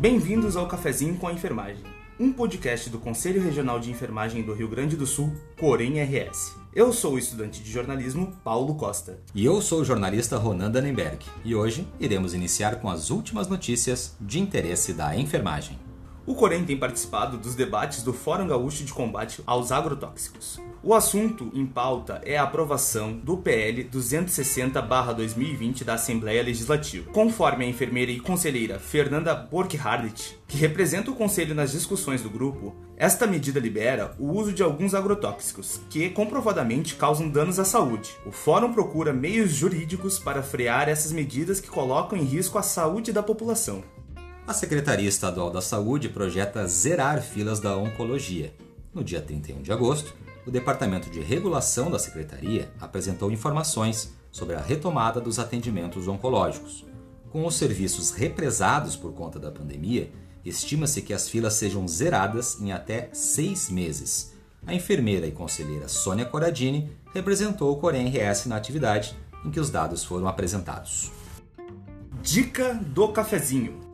Bem-vindos ao Cafezinho com a Enfermagem, um podcast do Conselho Regional de Enfermagem do Rio Grande do Sul, Corém RS. Eu sou o estudante de jornalismo Paulo Costa. E eu sou o jornalista Ronan Dannenberg. E hoje iremos iniciar com as últimas notícias de interesse da enfermagem. O Corém tem participado dos debates do Fórum Gaúcho de Combate aos Agrotóxicos. O assunto em pauta é a aprovação do PL 260-2020 da Assembleia Legislativa. Conforme a enfermeira e conselheira Fernanda Borkhardt, que representa o conselho nas discussões do grupo, esta medida libera o uso de alguns agrotóxicos que comprovadamente causam danos à saúde. O fórum procura meios jurídicos para frear essas medidas que colocam em risco a saúde da população. A Secretaria Estadual da Saúde projeta zerar filas da oncologia. No dia 31 de agosto, o Departamento de Regulação da Secretaria apresentou informações sobre a retomada dos atendimentos oncológicos. Com os serviços represados por conta da pandemia, estima-se que as filas sejam zeradas em até seis meses. A enfermeira e conselheira Sônia Coradini representou o Corém RS na atividade em que os dados foram apresentados. Dica do cafezinho.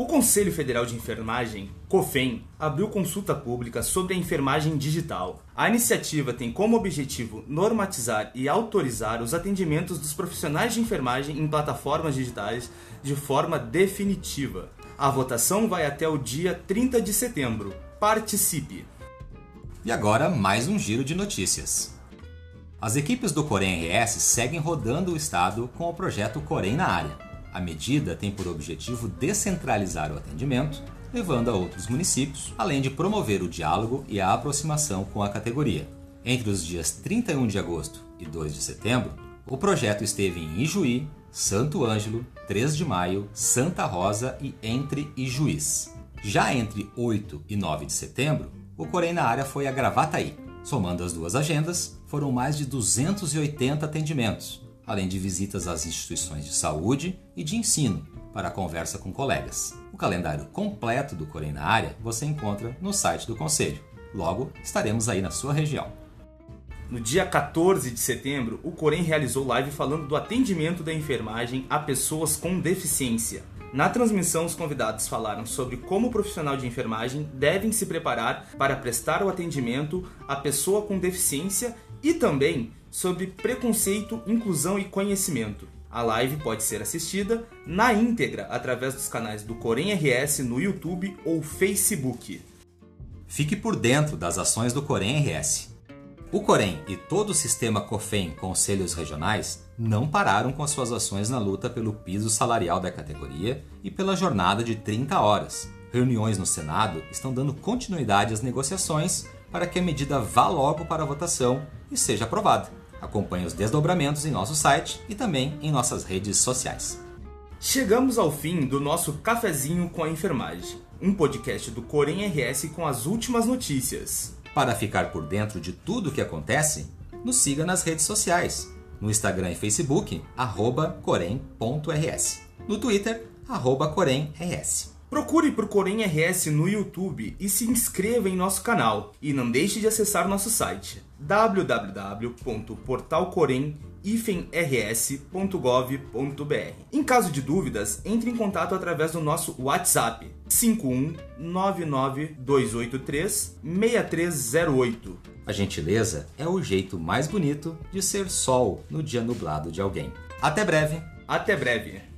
O Conselho Federal de Enfermagem, COFEN, abriu consulta pública sobre a enfermagem digital. A iniciativa tem como objetivo normatizar e autorizar os atendimentos dos profissionais de enfermagem em plataformas digitais de forma definitiva. A votação vai até o dia 30 de setembro. Participe! E agora, mais um giro de notícias. As equipes do Corém RS seguem rodando o estado com o projeto Corém na área. A medida tem por objetivo descentralizar o atendimento, levando a outros municípios, além de promover o diálogo e a aproximação com a categoria. Entre os dias 31 de agosto e 2 de setembro, o projeto esteve em Ijuí, Santo Ângelo, 3 de Maio, Santa Rosa e Entre e Juiz. Já entre 8 e 9 de setembro, o Corém na área foi a Gravataí. Somando as duas agendas, foram mais de 280 atendimentos, além de visitas às instituições de saúde e de ensino para conversa com colegas. O calendário completo do Corém na área você encontra no site do Conselho. Logo, estaremos aí na sua região. No dia 14 de setembro, o Corém realizou live falando do atendimento da enfermagem a pessoas com deficiência. Na transmissão, os convidados falaram sobre como o profissional de enfermagem devem se preparar para prestar o atendimento à pessoa com deficiência e também sobre preconceito, inclusão e conhecimento. A live pode ser assistida na íntegra através dos canais do Corém RS no YouTube ou Facebook. Fique por dentro das ações do Corém RS. O Corém e todo o sistema COFEM Conselhos Regionais não pararam com suas ações na luta pelo piso salarial da categoria e pela jornada de 30 horas. Reuniões no Senado estão dando continuidade às negociações para que a medida vá logo para a votação e seja aprovada. Acompanhe os desdobramentos em nosso site e também em nossas redes sociais. Chegamos ao fim do nosso Cafezinho com a Enfermagem, um podcast do Corém RS com as últimas notícias. Para ficar por dentro de tudo o que acontece, nos siga nas redes sociais, no Instagram e Facebook, corem.rs, no Twitter, coremrs. Procure por Corém RS no YouTube e se inscreva em nosso canal. E não deixe de acessar nosso site www.portalcorém-rs.gov.br. Em caso de dúvidas, entre em contato através do nosso WhatsApp 51992836308. A gentileza é o jeito mais bonito de ser sol no dia nublado de alguém. Até breve. Até breve.